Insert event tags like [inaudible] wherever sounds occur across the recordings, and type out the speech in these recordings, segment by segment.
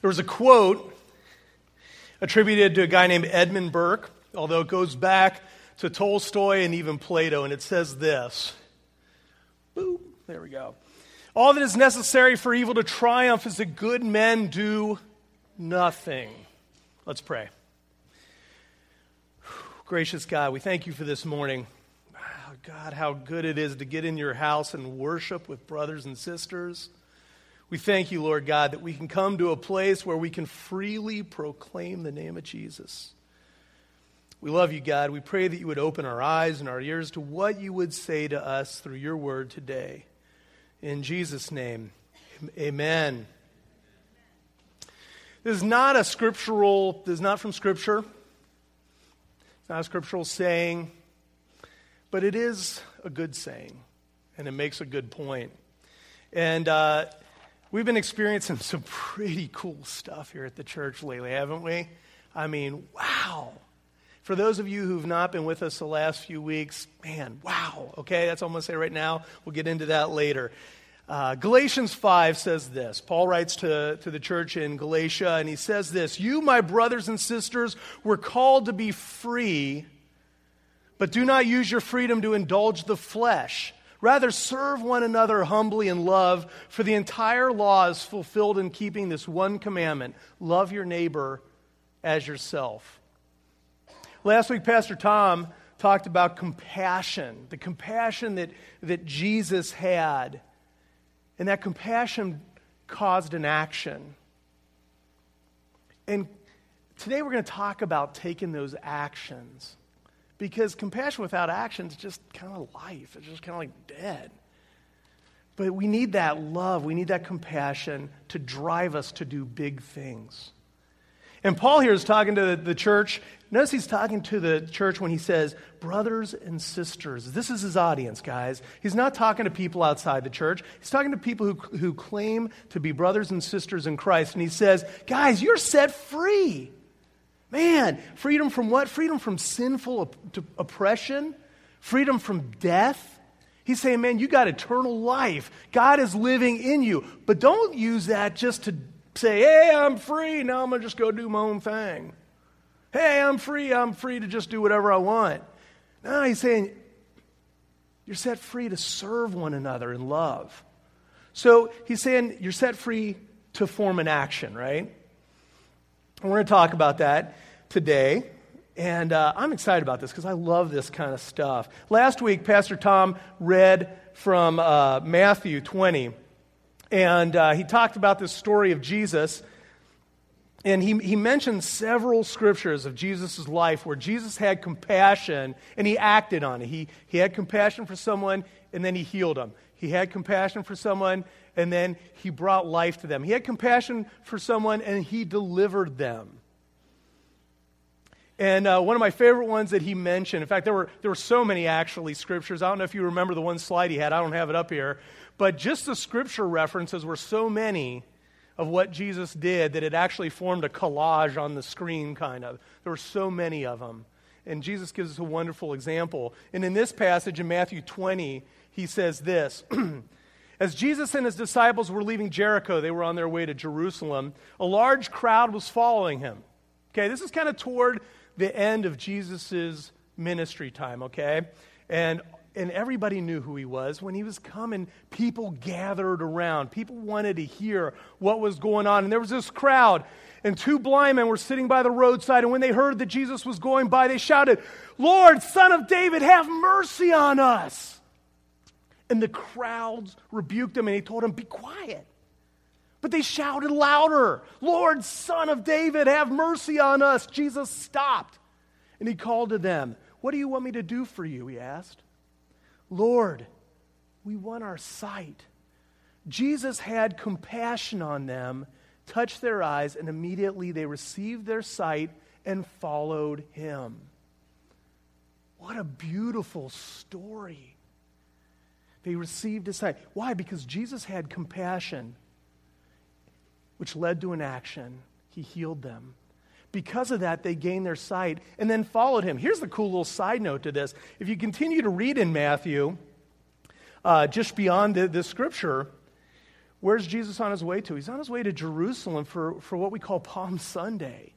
There was a quote attributed to a guy named Edmund Burke, although it goes back to Tolstoy and even Plato, and it says this. Boop, there we go. All that is necessary for evil to triumph is that good men do nothing. Let's pray. [sighs] Gracious God, we thank you for this morning. Oh, God, how good it is to get in your house and worship with brothers and sisters. We thank you, Lord God, that we can come to a place where we can freely proclaim the name of Jesus. We love you, God. We pray that you would open our eyes and our ears to what you would say to us through your word today. In Jesus' name, amen. This is not a scriptural, this is not from Scripture. It's not a scriptural saying, but it is a good saying, and it makes a good point. And uh, We've been experiencing [laughs] some pretty cool stuff here at the church lately, haven't we? I mean, wow. For those of you who've not been with us the last few weeks, man, wow. Okay, that's all I'm going to say right now. We'll get into that later. Uh, Galatians 5 says this. Paul writes to, to the church in Galatia, and he says this You, my brothers and sisters, were called to be free, but do not use your freedom to indulge the flesh. Rather, serve one another humbly in love, for the entire law is fulfilled in keeping this one commandment love your neighbor as yourself. Last week, Pastor Tom talked about compassion, the compassion that, that Jesus had. And that compassion caused an action. And today we're going to talk about taking those actions. Because compassion without action is just kind of life, it's just kind of like dead. But we need that love, we need that compassion to drive us to do big things. And Paul here is talking to the church. Notice he's talking to the church when he says, brothers and sisters. This is his audience, guys. He's not talking to people outside the church. He's talking to people who, who claim to be brothers and sisters in Christ. And he says, guys, you're set free. Man, freedom from what? Freedom from sinful op- oppression, freedom from death. He's saying, man, you got eternal life. God is living in you. But don't use that just to say, hey, I'm free. Now I'm going to just go do my own thing. Hey, I'm free. I'm free to just do whatever I want. No, he's saying, you're set free to serve one another in love. So he's saying you're set free to form an action, right? We're going to talk about that today. And uh, I'm excited about this because I love this kind of stuff. Last week, Pastor Tom read from uh, Matthew 20, and uh, he talked about this story of Jesus. And he, he mentioned several scriptures of Jesus' life where Jesus had compassion and he acted on it. He, he had compassion for someone and then he healed them. He had compassion for someone and then he brought life to them. He had compassion for someone and he delivered them. And uh, one of my favorite ones that he mentioned, in fact, there were, there were so many actually scriptures. I don't know if you remember the one slide he had, I don't have it up here. But just the scripture references were so many of what Jesus did that it actually formed a collage on the screen, kind of. There were so many of them. And Jesus gives us a wonderful example. And in this passage in Matthew 20, he says this. [clears throat] As Jesus and his disciples were leaving Jericho, they were on their way to Jerusalem, a large crowd was following him. Okay, this is kind of toward the end of Jesus' ministry time, okay? And and everybody knew who he was. When he was coming, people gathered around. People wanted to hear what was going on. And there was this crowd, and two blind men were sitting by the roadside. And when they heard that Jesus was going by, they shouted, Lord, son of David, have mercy on us. And the crowds rebuked him, and he told them, Be quiet. But they shouted louder, Lord, son of David, have mercy on us. Jesus stopped, and he called to them, What do you want me to do for you? He asked. Lord, we want our sight. Jesus had compassion on them, touched their eyes, and immediately they received their sight and followed him. What a beautiful story. They received his sight. Why? Because Jesus had compassion, which led to an action. He healed them. Because of that, they gained their sight and then followed him. Here's the cool little side note to this. If you continue to read in Matthew, uh, just beyond the, the scripture, Where's Jesus on his way to? He's on his way to Jerusalem for, for what we call Palm Sunday.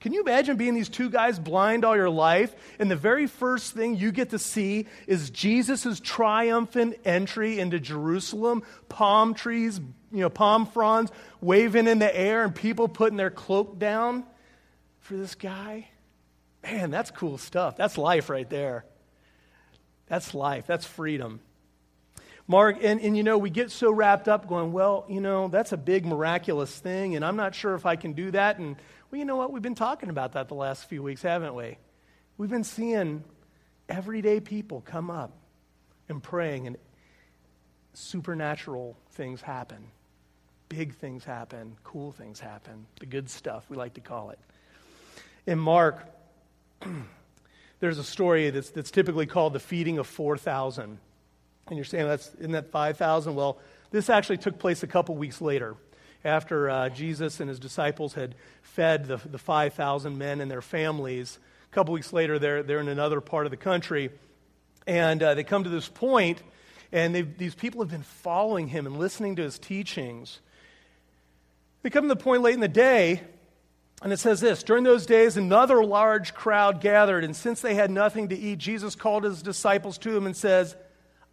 Can you imagine being these two guys blind all your life, and the very first thing you get to see is Jesus' triumphant entry into Jerusalem, palm trees, you know, palm fronds waving in the air, and people putting their cloak down for this guy? Man, that's cool stuff. That's life right there. That's life. That's freedom. Mark, and, and you know, we get so wrapped up going, well, you know, that's a big miraculous thing, and I'm not sure if I can do that. And, well, you know what? We've been talking about that the last few weeks, haven't we? We've been seeing everyday people come up and praying, and supernatural things happen. Big things happen, cool things happen, the good stuff, we like to call it. In Mark, [clears throat] there's a story that's, that's typically called the feeding of 4,000. And you're saying, that's, isn't that 5,000? Well, this actually took place a couple weeks later after uh, Jesus and his disciples had fed the, the 5,000 men and their families. A couple weeks later, they're, they're in another part of the country. And uh, they come to this point, and these people have been following him and listening to his teachings. They come to the point late in the day, and it says this During those days, another large crowd gathered, and since they had nothing to eat, Jesus called his disciples to him and says,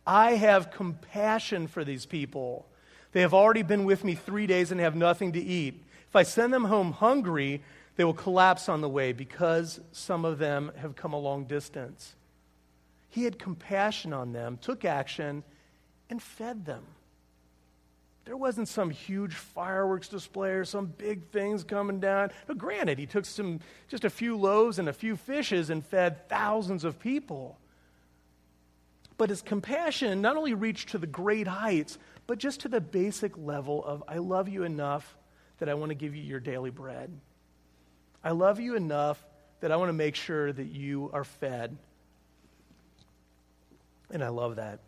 I have compassion for these people. They have already been with me three days and have nothing to eat. If I send them home hungry, they will collapse on the way because some of them have come a long distance. He had compassion on them, took action, and fed them. There wasn't some huge fireworks display or some big things coming down. But granted, he took some just a few loaves and a few fishes and fed thousands of people. But his compassion not only reached to the great heights, but just to the basic level of, I love you enough that I want to give you your daily bread. I love you enough that I want to make sure that you are fed. And I love that.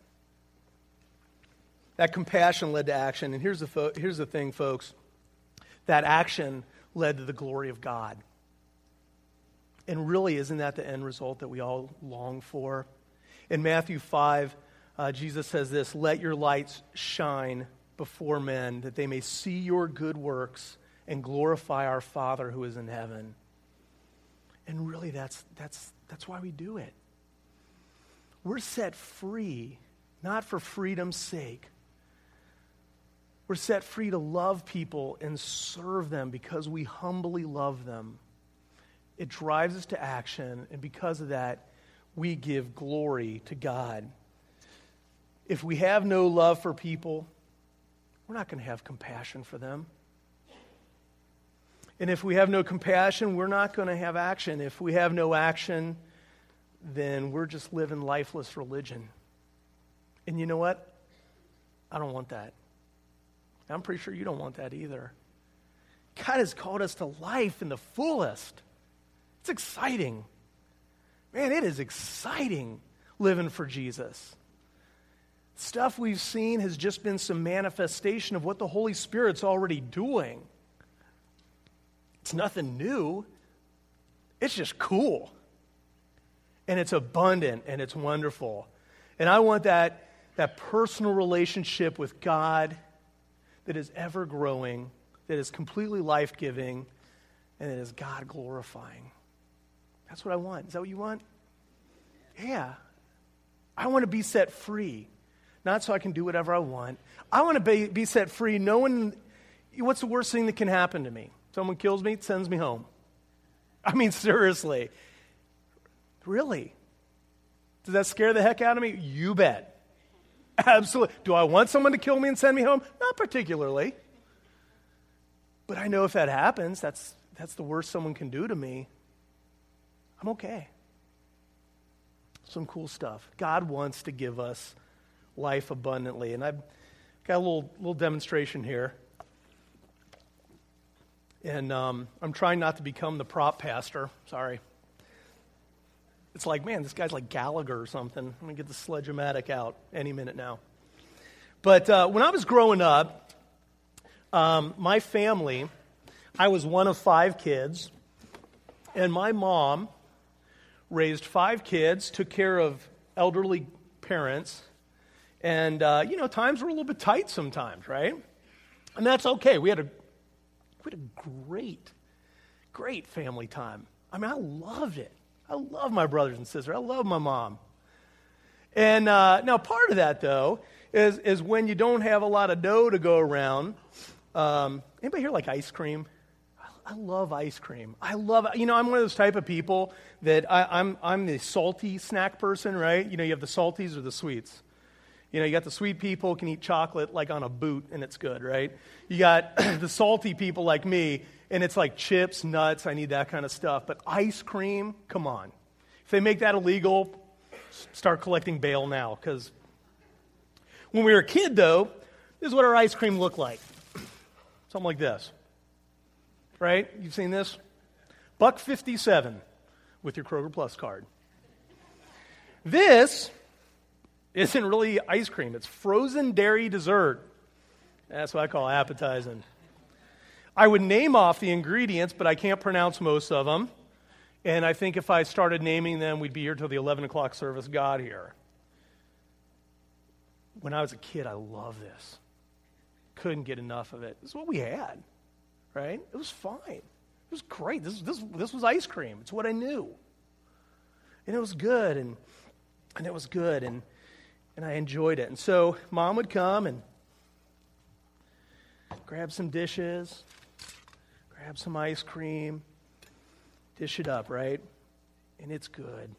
That compassion led to action. And here's the, fo- here's the thing, folks that action led to the glory of God. And really, isn't that the end result that we all long for? In Matthew 5, uh, Jesus says this Let your lights shine before men, that they may see your good works and glorify our Father who is in heaven. And really, that's, that's, that's why we do it. We're set free, not for freedom's sake. We're set free to love people and serve them because we humbly love them. It drives us to action, and because of that, we give glory to God. If we have no love for people, we're not going to have compassion for them. And if we have no compassion, we're not going to have action. If we have no action, then we're just living lifeless religion. And you know what? I don't want that. I'm pretty sure you don't want that either. God has called us to life in the fullest. It's exciting. Man, it is exciting living for Jesus. Stuff we've seen has just been some manifestation of what the Holy Spirit's already doing. It's nothing new, it's just cool. And it's abundant and it's wonderful. And I want that, that personal relationship with God that is ever growing, that is completely life giving, and that is God glorifying. That's what I want. Is that what you want? Yeah. I want to be set free, not so I can do whatever I want. I want to be, be set free knowing what's the worst thing that can happen to me? Someone kills me, sends me home. I mean, [laughs] seriously. Really? Does that scare the heck out of me? You bet. Absolutely. Do I want someone to kill me and send me home? Not particularly. But I know if that happens, that's, that's the worst someone can do to me. I'm okay. Some cool stuff. God wants to give us life abundantly. And I've got a little, little demonstration here. And um, I'm trying not to become the prop pastor. Sorry. It's like, man, this guy's like Gallagher or something. I'm going to get the sledge-o-matic out any minute now. But uh, when I was growing up, um, my family, I was one of five kids, and my mom raised five kids, took care of elderly parents, and, uh, you know, times were a little bit tight sometimes, right? And that's okay. We had a, we had a great, great family time. I mean, I loved it. I love my brothers and sisters. I love my mom. And uh, now, part of that, though, is, is when you don't have a lot of dough to go around. Um, anybody here like ice cream? I, love ice cream. I love, you know, I'm one of those type of people that I, I'm, I'm the salty snack person, right? You know, you have the salties or the sweets. You know, you got the sweet people can eat chocolate like on a boot and it's good, right? You got [clears throat] the salty people like me and it's like chips, nuts, I need that kind of stuff. But ice cream, come on. If they make that illegal, start collecting bail now because when we were a kid, though, this is what our ice cream looked like. [clears throat] Something like this. Right? You've seen this? Buck 57 with your Kroger Plus card. This isn't really ice cream, it's frozen dairy dessert. That's what I call appetizing. I would name off the ingredients, but I can't pronounce most of them. And I think if I started naming them, we'd be here till the 11 o'clock service got here. When I was a kid, I loved this. Couldn't get enough of it. Is what we had, right? It was fine. It was great. This, this, this was ice cream. It's what I knew. And it was good, and, and it was good, and, and I enjoyed it. And so mom would come and grab some dishes, grab some ice cream, dish it up, right? And it's good.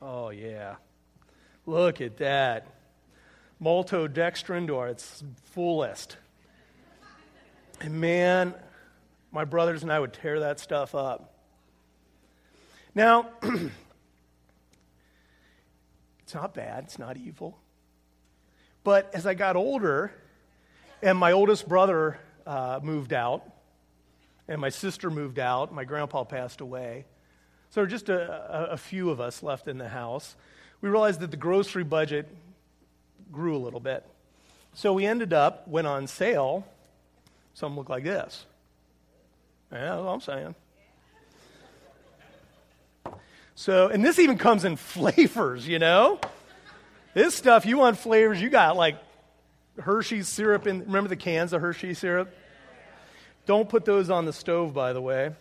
Oh, yeah. Look at that. Maltodextrin to its fullest. And man, my brothers and I would tear that stuff up. Now, [clears throat] it's not bad, it's not evil. But as I got older, and my oldest brother uh, moved out, and my sister moved out, my grandpa passed away. So just a, a, a few of us left in the house. We realized that the grocery budget grew a little bit. So we ended up, went on sale, some look like this. Yeah, that's what I'm saying. So, and this even comes in flavors, you know? This stuff, you want flavors, you got like Hershey's syrup in, remember the cans of Hershey syrup? Don't put those on the stove, by the way.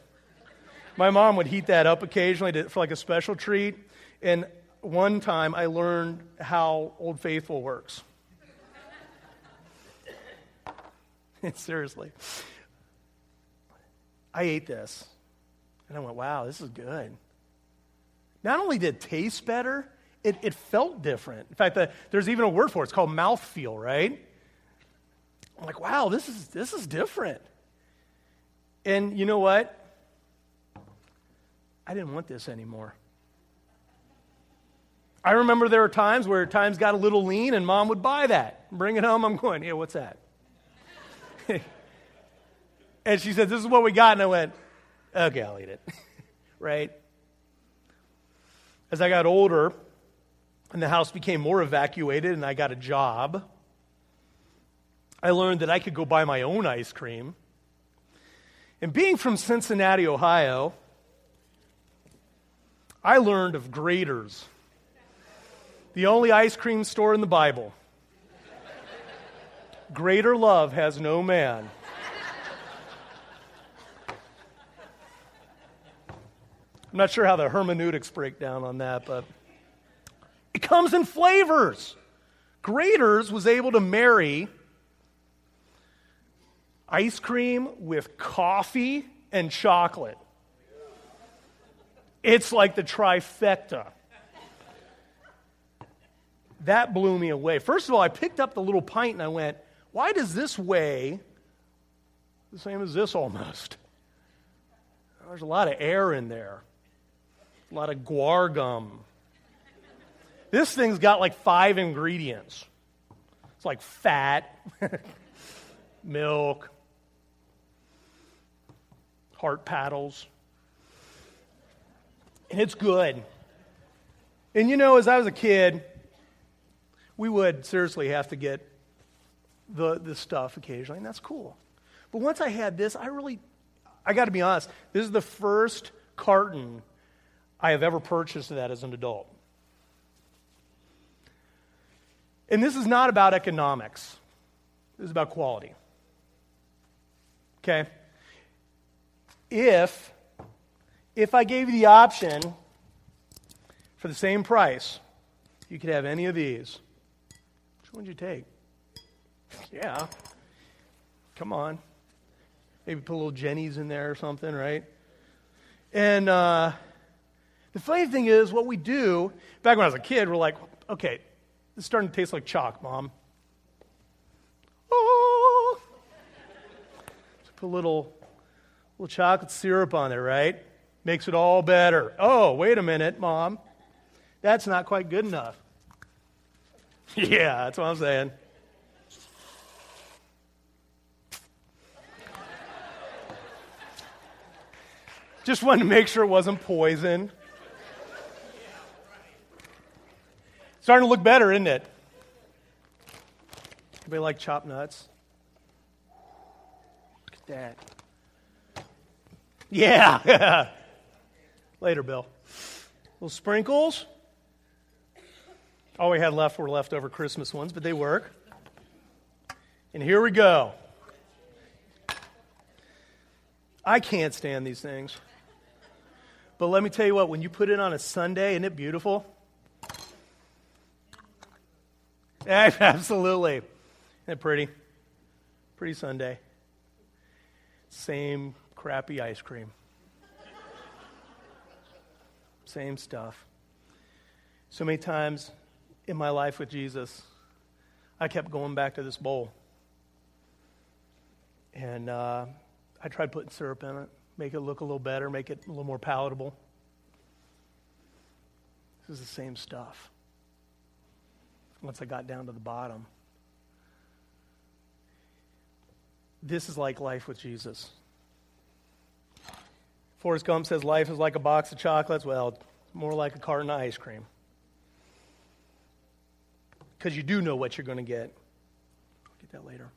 My mom would heat that up occasionally to, for like a special treat. And one time I learned how Old Faithful works. [laughs] Seriously. I ate this and I went, wow, this is good. Not only did it taste better, it, it felt different. In fact, the, there's even a word for it. It's called mouthfeel, right? I'm like, wow, this is, this is different. And you know what? I didn't want this anymore. I remember there were times where times got a little lean and mom would buy that. Bring it home. I'm going, yeah, what's that? [laughs] and she said, this is what we got. And I went, okay, I'll eat it. [laughs] right? As I got older and the house became more evacuated and I got a job, I learned that I could go buy my own ice cream and being from Cincinnati, Ohio, I learned of Graeter's, the only ice cream store in the Bible. Greater love has no man. I'm not sure how the hermeneutics break down on that, but it comes in flavors. Graeter's was able to marry ice cream with coffee and chocolate. It's like the trifecta. That blew me away. First of all, I picked up the little pint and I went, why does this weigh the same as this almost? There's a lot of air in there, a lot of guar gum. This thing's got like five ingredients. It's like fat, [laughs] milk, heart paddles. And it's good. And you know, as I was a kid, we would seriously have to get the, the stuff occasionally, and that's cool. But once I had this, I really, I got to be honest, this is the first carton I have ever purchased of that as an adult. And this is not about economics, this is about quality. Okay? If if I gave you the option for the same price, you could have any of these. Which one would you take? Yeah. Come on. Maybe put a little Jeni's in there or something, right? And uh, the funny thing is, what we do, back when I was a kid, we're like, okay, this is starting to taste like chalk, Mom. Oh. put a little, little chocolate syrup on there, right? Makes it all better. Oh, wait a minute, Mom. That's not quite good enough. [laughs] yeah, that's what I'm saying. Just wanted to make sure it wasn't poison. Starting to look better, isn't it? Anybody like chopped nuts? Look at that. Yeah. [laughs] Later, Bill. Little sprinkles. All we had left were leftover Christmas ones, but they work. And here we go. I can't stand these things. But let me tell you what, when you put it on a sundae, isn't it beautiful? [laughs] Absolutely. Isn't it pretty? Pretty sundae. Same crappy ice cream. Same stuff. So many times in my life with Jesus, I kept going back to this bowl. And uh, I tried putting syrup in it, make it look a little better, make it a little more palatable. This is the same stuff. Once I got down to the bottom, this is like life with Jesus. Forrest Gump says life is like a box of chocolates. Well, more like a carton of ice cream. Because you do know what you're going to get. I'll get that later.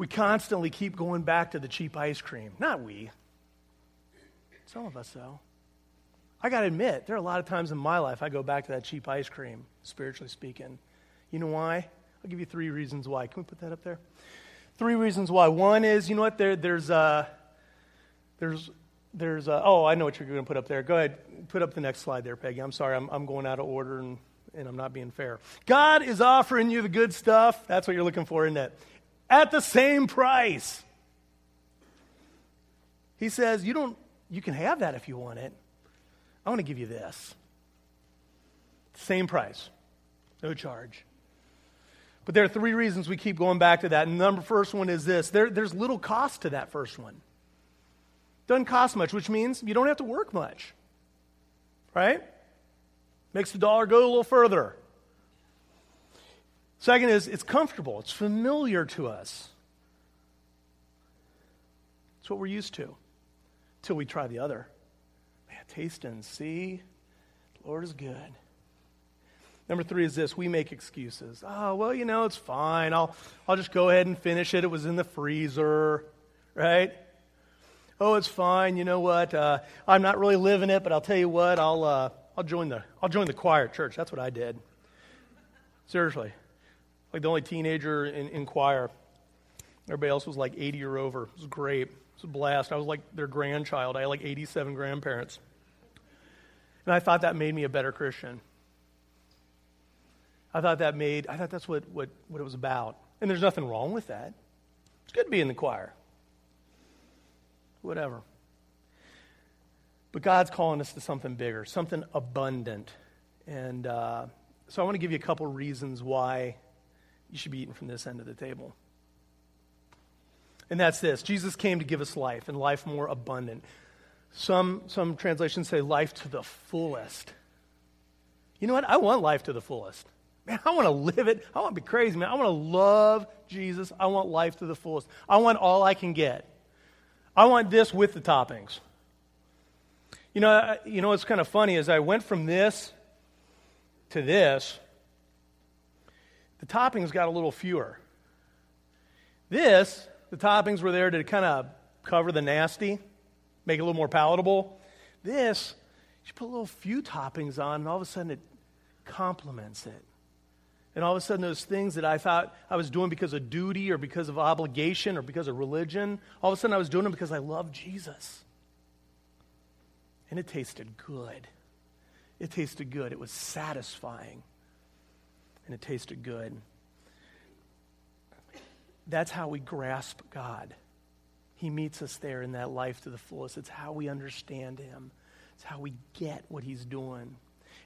We constantly keep going back to the cheap ice cream. Not we. Some of us, though. I got to admit, there are a lot of times in my life I go back to that cheap ice cream, spiritually speaking. You know why? I'll give you three reasons why. Can we put that up there? Three reasons why. One is, you know what? There, there's, uh, there's, there's, uh, oh, I know what you're going to put up there. Go ahead, put up the next slide there, Peggy. I'm sorry, I'm, I'm going out of order and, and I'm not being fair. God is offering you the good stuff. That's what you're looking for, isn't it? At the same price. He says, you don't, you can have that if you want it. I want to give you this. Same price, no charge. But there are three reasons we keep going back to that. And the number first one is this there, there's little cost to that first one. Doesn't cost much, which means you don't have to work much. Right? Makes the dollar go a little further. Second is it's comfortable, it's familiar to us. It's what we're used to until we try the other. Man, taste and see. The Lord is good. Number three is this we make excuses. Oh, well, you know, it's fine. I'll, I'll just go ahead and finish it. It was in the freezer, right? oh, it's fine. You know what? Uh, I'm not really living it, but I'll tell you what. I'll uh, I'll join the I'll join the choir church. That's what I did. Seriously, like the only teenager in, in choir. Everybody else was like 80 or over. It was great. It was a blast. I was like their grandchild. I had like 87 grandparents. And I thought that made me a better Christian. I thought that made, I thought that's what, what, what it was about. And there's nothing wrong with that. It's good to be in the choir whatever. But God's calling us to something bigger, something abundant. And uh, so I want to give you a couple reasons why you should be eating from this end of the table. And that's this Jesus came to give us life, and life more abundant. Some, some translations say life to the fullest. You know what? I want life to the fullest. Man, I want to live it. I want to be crazy, man. I want to love Jesus. I want life to the fullest. I want all I can get. I want this with the toppings. You know, you know what's kind of funny is I went from this to this. The toppings got a little fewer. This, the toppings were there to kind of cover the nasty, make it a little more palatable. This, you put a little few toppings on, and all of a sudden it complements it. And all of a sudden, those things that I thought I was doing because of duty or because of obligation or because of religion, all of a sudden I was doing them because I love Jesus. And it tasted good. It tasted good. It was satisfying. And it tasted good. That's how we grasp God. He meets us there in that life to the fullest. It's how we understand Him, it's how we get what He's doing.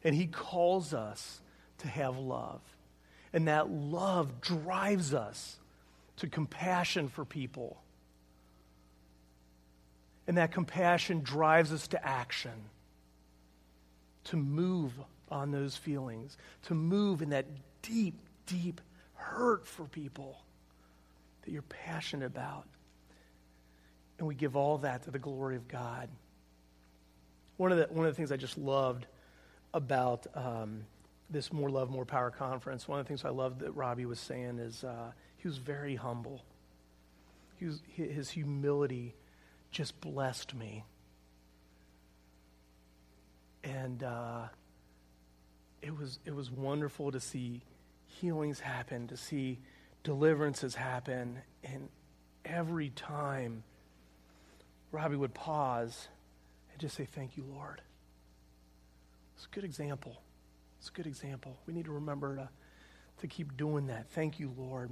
And He calls us to have love. And that love drives us to compassion for people. And that compassion drives us to action, to move on those feelings, to move in that deep, deep hurt for people that you're passionate about. And we give all that to the glory of God. One of the, one of the things I just loved about um, this More Love, More Power conference, one of the things I loved that Robbie was saying is uh, he was very humble. He was, his humility just blessed me. And uh, it, was, it was wonderful to see healings happen, to see deliverances happen. And every time, Robbie would pause and just say, Thank you, Lord. It's a good example. It's a good example. We need to remember to, to keep doing that. Thank you, Lord.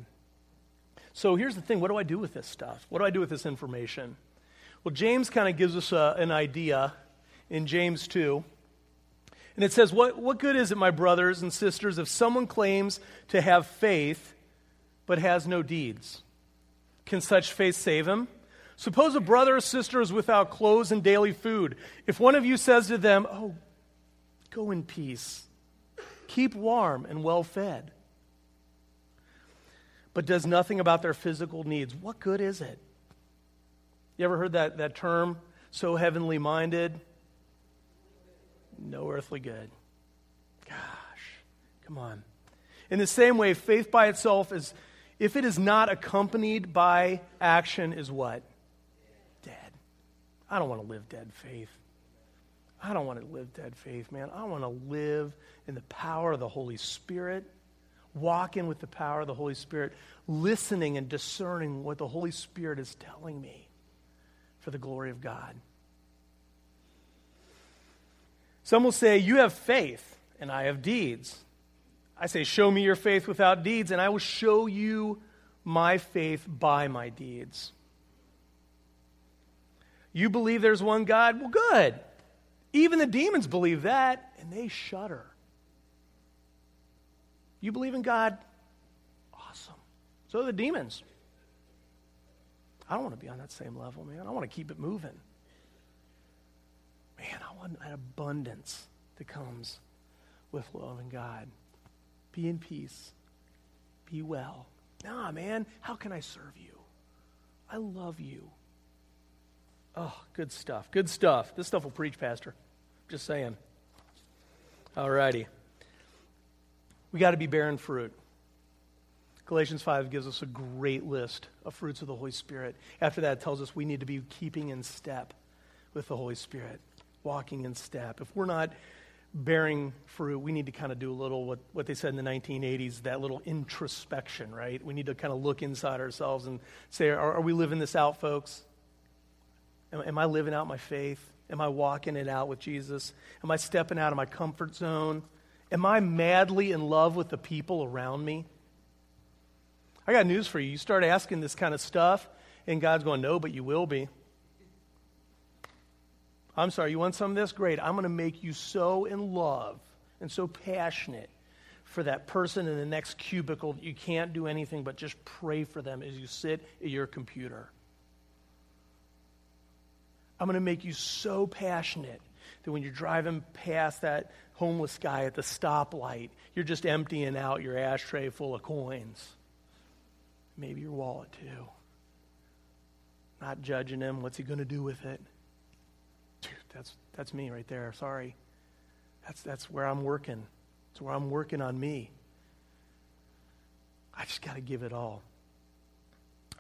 So here's the thing what do I do with this stuff? What do I do with this information? Well, James kind of gives us a, an idea in James 2. And it says, what, what good is it, my brothers and sisters, if someone claims to have faith but has no deeds? Can such faith save him? Suppose a brother or sister is without clothes and daily food. If one of you says to them, Oh, go in peace, keep warm and well fed, but does nothing about their physical needs, what good is it? You ever heard that, that term, so heavenly minded? No earthly good. Gosh, come on. In the same way, faith by itself is, if it is not accompanied by action, is what? Dead. I don't want to live dead faith. I don't want to live dead faith, man. I want to live in the power of the Holy Spirit, walking with the power of the Holy Spirit, listening and discerning what the Holy Spirit is telling me for the glory of God. Some will say, You have faith, and I have deeds. I say, Show me your faith without deeds, and I will show you my faith by my deeds. You believe there's one God? Well, good. Even the demons believe that, and they shudder. You believe in God? Awesome. So do the demons. I don't want to be on that same level, man. I want to keep it moving man, I want an abundance that comes with loving God. Be in peace. Be well. Nah, man, how can I serve you? I love you. Oh, good stuff. Good stuff. This stuff will preach, Pastor. Just saying. All righty. We got to be bearing fruit. Galatians 5 gives us a great list of fruits of the Holy Spirit. After that, it tells us we need to be keeping in step with the Holy Spirit walking in step. If we're not bearing fruit, we need to kind of do a little what, what they said in the 1980s, that little introspection, right? We need to kind of look inside ourselves and say, are, are we living this out, folks? Am, am I living out my faith? Am I walking it out with Jesus? Am I stepping out of my comfort zone? Am I madly in love with the people around me? I got news for you. You start asking this kind of stuff, and God's going, No, but you will be. I'm sorry, you want some of this? Great. I'm going to make you so in love and so passionate for that person in the next cubicle that you can't do anything but just pray for them as you sit at your computer. I'm going to make you so passionate that when you're driving past that homeless guy at the stoplight, you're just emptying out your ashtray full of coins. Maybe your wallet too. Not judging him. What's he going to do with it? That's, that's me right there. Sorry. That's, that's where I'm working. It's where I'm working on me. I just got to give it all.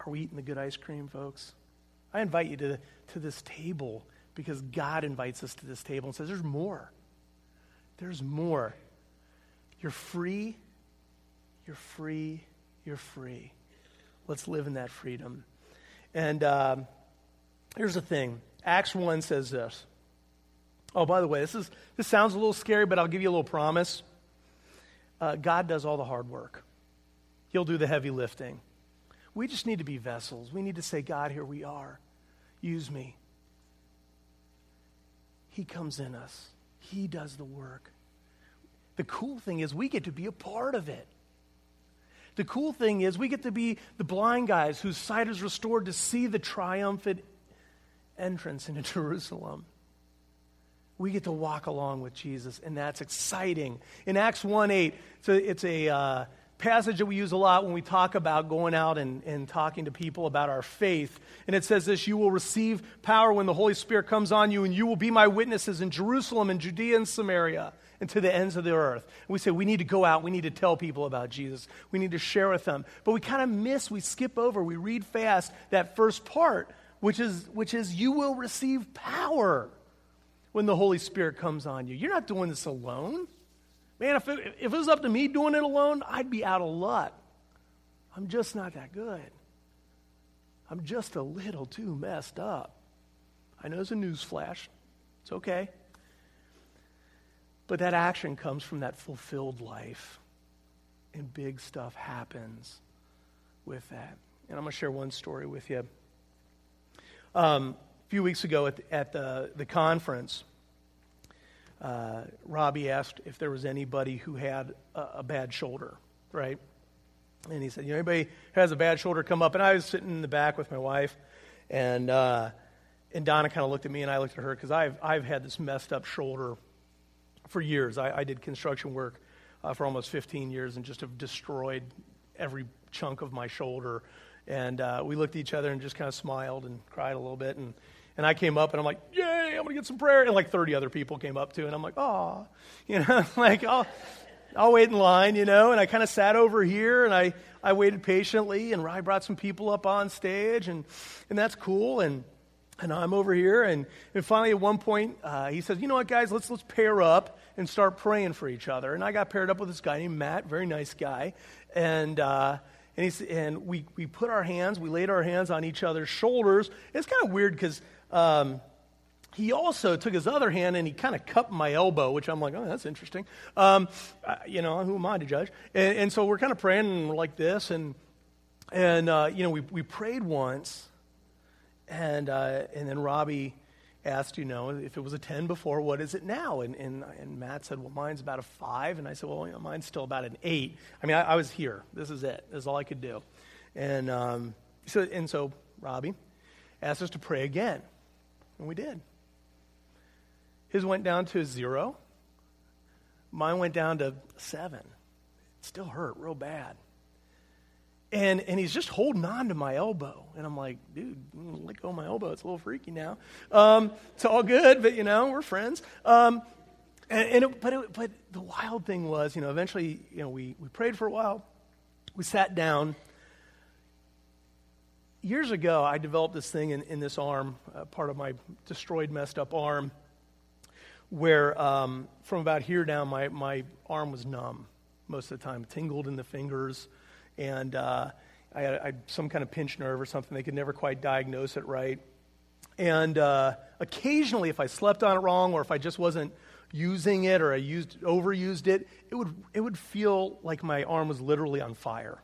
Are we eating the good ice cream, folks? I invite you to, to this table because God invites us to this table and says, There's more. There's more. You're free. You're free. You're free. Let's live in that freedom. And um, here's the thing Acts 1 says this. Oh, by the way, this, is, this sounds a little scary, but I'll give you a little promise. Uh, God does all the hard work, He'll do the heavy lifting. We just need to be vessels. We need to say, God, here we are. Use me. He comes in us, He does the work. The cool thing is, we get to be a part of it. The cool thing is, we get to be the blind guys whose sight is restored to see the triumphant entrance into [laughs] Jerusalem. We get to walk along with Jesus, and that's exciting. In Acts 1 8, it's a, uh, passage that we use a lot when we talk about going out and, and talking to people about our faith. And it says this You will receive power when the Holy Spirit comes on you, and you will be my witnesses in Jerusalem and Judea and Samaria and to the ends of the earth. And we say we need to go out, we need to tell people about Jesus, we need to share with them. But we kind of miss, we skip over, we read fast that first part, which is, which is you will receive power when the Holy Spirit comes on you. You're not doing this alone. Man, if it, if it was up to me doing it alone, I'd be out of luck. I'm just not that good. I'm just a little too messed up. I know it's a news flash. It's okay. But that action comes from that fulfilled life. And big stuff happens with that. And I'm going to share one story with you. Um, few weeks ago at the, at the, the conference, uh, Robbie asked if there was anybody who had a, a, bad shoulder, right? And he said, you know, anybody who has a bad shoulder come up? And I was sitting in the back with my wife, and, uh, and Donna kind of looked at me, and I looked at her because I've, I've had this messed up shoulder for years. I, I did construction work uh, for almost 15 years and just have destroyed every chunk of my shoulder. And uh, we looked at each other and just kind of smiled and cried a little bit. And, and I came up and I'm like, yay, I'm going to get some prayer. And like 30 other people came up too. And I'm like, oh, [laughs] you know, [laughs] like, I'll, I'll wait in line, you know. And I kind of sat over here and I, I waited patiently. And I brought some people up on stage. And, and that's cool. And, and I'm over here. And, and finally, at one point, uh, he says, You know what, guys, let's, let's pair up and start praying for each other. And I got paired up with this guy named Matt, very nice guy. And, uh, and, and we, we put our hands, we laid our hands on each other's shoulders. It's kind of weird because um, he also took his other hand and he kind of cupped my elbow, which I'm like, oh, that's interesting. Um, you know, who am I to judge? And, and so we're kind of praying and we're like this. And, and uh, you know, we, we prayed once. And, uh, and then Robbie asked, you know, if it was a 10 before, what is it now? And, and, and Matt said, well, mine's about a 5. And I said, well, you know, mine's still about an 8. I mean, I, I, was here. This is it. This is all I could do. And, um, so, and so Robbie asked us to pray again. And we did. His went down to zero. Mine went down to 7. It still hurt real bad. And, and he's just holding on to my elbow. And I'm like, dude, let go of my elbow. It's a little freaky now. Um, it's all good, but, you know, we're friends. Um, and, and it, but, it, but the wild thing was, you know, eventually, you know, we, we prayed for a while. We sat down. Years ago, I developed this thing in, in this arm, uh, part of my destroyed, messed up arm, where um, from about here down, my, my arm was numb most of the time, tingled in the fingers and uh, I, had, I, had, some kind of pinched nerve or something. They could never quite diagnose it right. And uh, occasionally, if I slept on it wrong or if I just wasn't using it or I used, overused it, it would, it would feel like my arm was literally on fire.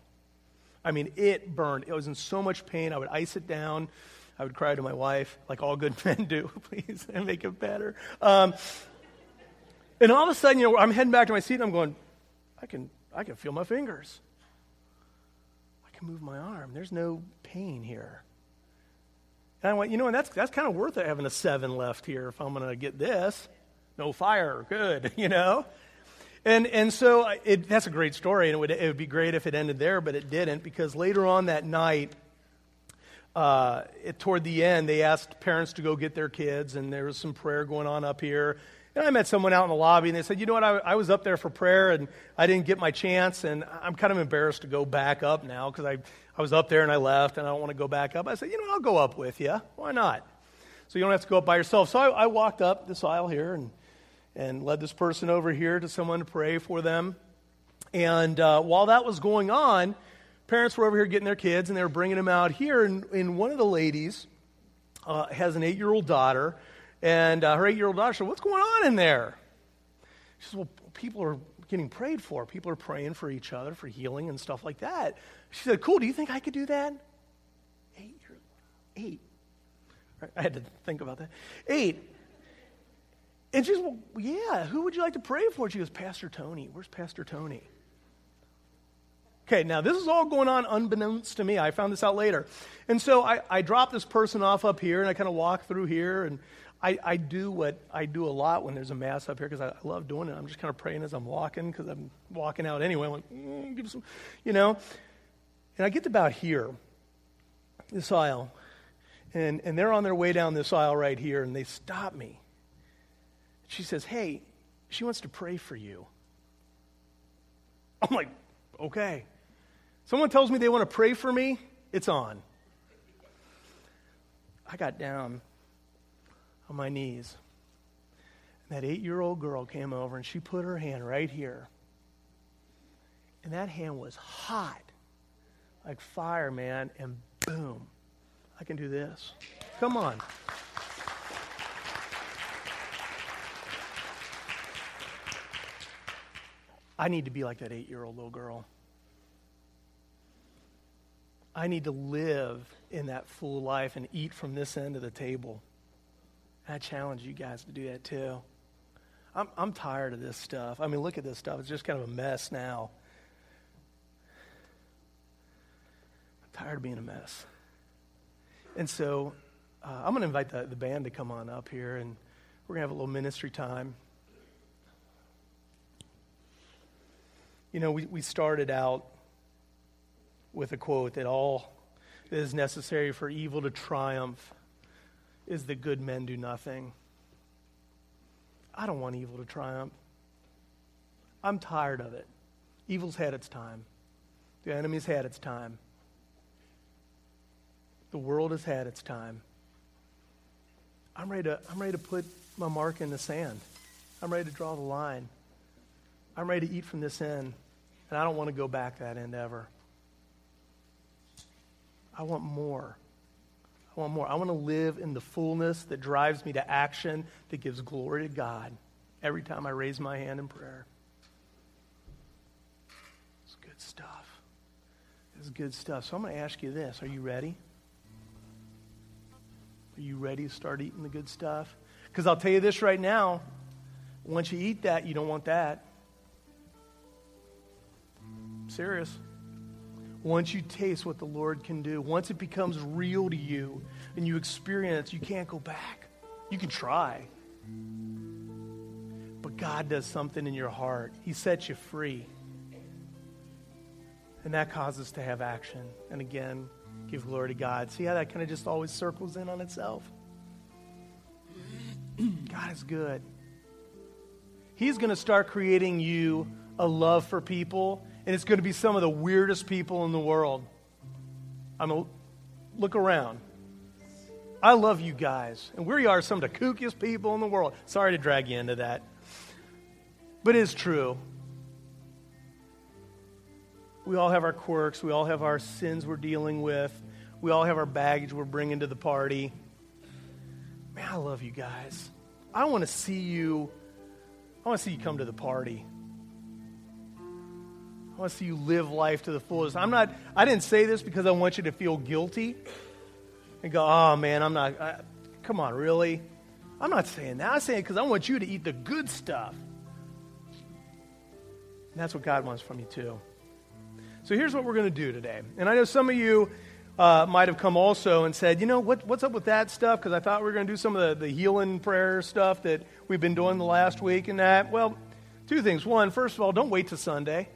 I mean, it burned. It was in so much pain. I would ice it down. I would cry to my wife, like all good [laughs] men do, please, and make it better. Um, and all of a sudden, you know, I'm heading back to my seat and I'm going, I can, I can feel my fingers I can move my arm. There's no pain here. And I went, you know, and that's, that's kind of worth it having a seven left here if I'm going to get this. No fire, good, [laughs] you know? And, and so it, that's a great story, and it would, it would be great if it ended there, but it didn't because later on that night, uh, it, toward the end, they asked parents to go get their kids, and there was some prayer going on up here. And I met someone out in the lobby, and they said, You know what? I, I, was up there for prayer, and I didn't get my chance, and I'm kind of embarrassed to go back up now because I, I was up there and I left, and I don't want to go back up. I said, You know, I'll go up with you. Why not? So you don't have to go up by yourself. So I, I walked up this aisle here and, and led this person over here to someone to pray for them. And uh, while that was going on, parents were over here getting their kids and they were bringing them out here. And, and one of the ladies uh, has an eight year old daughter. And uh, her eight year old daughter said, What's going on in there? She says, Well, people are getting prayed for. People are praying for each other for healing and stuff like that. She said, Cool, do you think I could do that? Eight years, eight. I had to think about that. Eight. And she says, Well, yeah, who would you like to pray for? She goes, Pastor Tony. Where's Pastor Tony? Okay, now this is all going on unbeknownst to me. I found this out later. And so I, I drop this person off up here and I kind of walk through here and I, I do what I do a lot when there's a mass up here because I, I, love doing it. I'm just kind of praying as I'm walking because I'm walking out anyway. I'm like, mm, give some, you know. And I get to about here, this aisle, and, and they're on their way down this aisle right here, and they stop me. She says, Hey, she wants to pray for you. I'm like, Okay. Someone tells me they want to pray for me, it's on. I got down on my knees. And that eight year old girl came over and she put her hand right here. And that hand was hot, like fire, man. And boom, I can do this. Come on. I need to be like that eight year old little girl. I need to live in that full life and eat from this end of the table. I challenge you guys to do that too. I'm, I'm tired of this stuff. I mean, look at this stuff. It's just kind of a mess now. I'm tired of being a mess. And so uh, I'm going to invite the, the band to come on up here, and we're going to have a little ministry time. You know, we, we started out with a quote that all that is necessary for evil to triumph is that good men do nothing. I don't want evil to triumph. I'm tired of it. Evil's had its time. The enemy's had its time. The world has had its time. I'm ready to, I'm ready to put my mark in the sand. I'm ready to draw the line. I'm ready to eat from this end, and I don't want to go back that end ever. I want more. I want more. I want to live in the fullness that drives me to action, that gives glory to God every time I raise my hand in prayer. It's good stuff. It's good stuff. So I'm going to ask you this Are you ready? Are you ready to start eating the good stuff? Because I'll tell you this right now once you eat that, you don't want that. Serious once you taste what the Lord can do, once it becomes real to you and you experience, you can't go back. You can try. But God does something in your heart, He sets you free. And that causes to have action. And again, give glory to God. See how that kind of just always circles in on itself? [clears throat] God is good. He's going to start creating you a love for people and it's going to be some of the weirdest people in the world. I mean, look around. I love you guys, and we are some of the kookiest people in the world. Sorry to drag you into that, but it's true. We all have our quirks, we all have our sins we're dealing with, we all have our baggage we're bringing to the party. Man, I love you guys. I want to see you. I want to see you come to the party. I want to see you live life to the fullest. I'm not, I didn't say this because I want you to feel guilty and go, oh man, I'm not, I, come on, really? I'm not saying that. I'm saying because I want you to eat the good stuff. And that's what God wants from you too. So here's what we're going to do today. And I know some of you uh, might have come also and said, you know, what, what's up with that stuff? Because I thought we were going to do some of the, the healing prayer stuff that we've been doing the last week and that. Well, two things. One, first of all, don't wait till Sunday.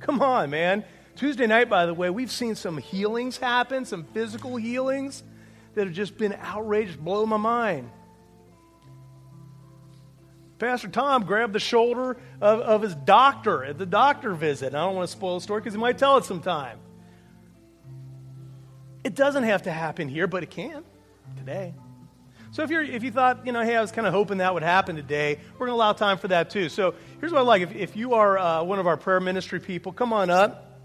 Come on, man. Tuesday night, by the way, we've seen some healings happen, some physical healings that have just been outrageous, blow my mind. Pastor Tom grabbed the shoulder of, of his doctor at the doctor visit. I don't want to spoil the story because he might tell it sometime. It doesn't have to happen here, but it can today. So if, you're, if you thought, you know, hey, I was kind of hoping that would happen today, we're going to allow time for that too. So here's what I like. If, if you are uh, one of our prayer ministry people, come on up.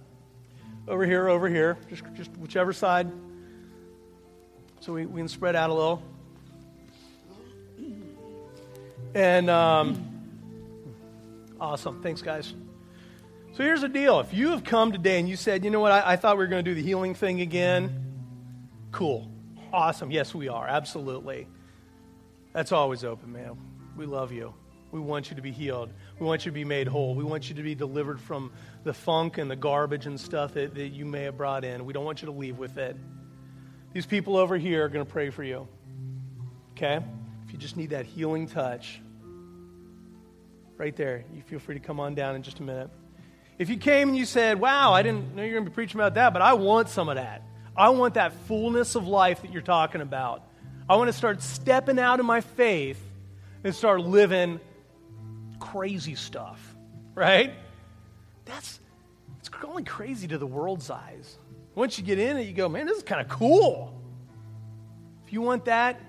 Over here, over here. Just, just whichever side. So we, we can spread out a little. And um, awesome. Thanks, guys. So here's the deal. If you have come today and you said, you know what, I, I thought we were going to do the healing thing again, cool. Awesome. Yes, we are. Absolutely. That's always open, man. We love you. We want you to be healed. We want you to be made whole. We want you to be delivered from the funk and the garbage and stuff that, that you may have brought in. We don't want you to leave with it. These people over here are going to pray for you. Okay? If you just need that healing touch, right there, you feel free to come on down in just a minute. If you came and you said, Wow, I didn't know you were going to be preaching about that, but I want some of that. I want that fullness of life that you're talking about. I want to start stepping out of my faith and start living crazy stuff, right? That's it's only crazy to the world's eyes. Once you get in it, you go, man, this is kind of cool. If you want that,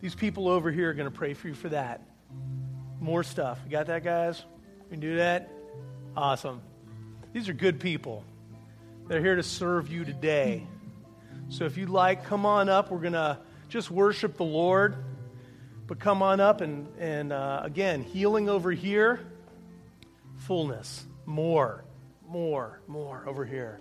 these people over here are going to pray for you for that. More stuff. You got that, guys? We can do that? Awesome. These are good people. They're here to serve you today. So if you'd like, come on up. We're going to just worship the Lord. But come on up and, and uh, again, healing over here, fullness, more, more, more over here.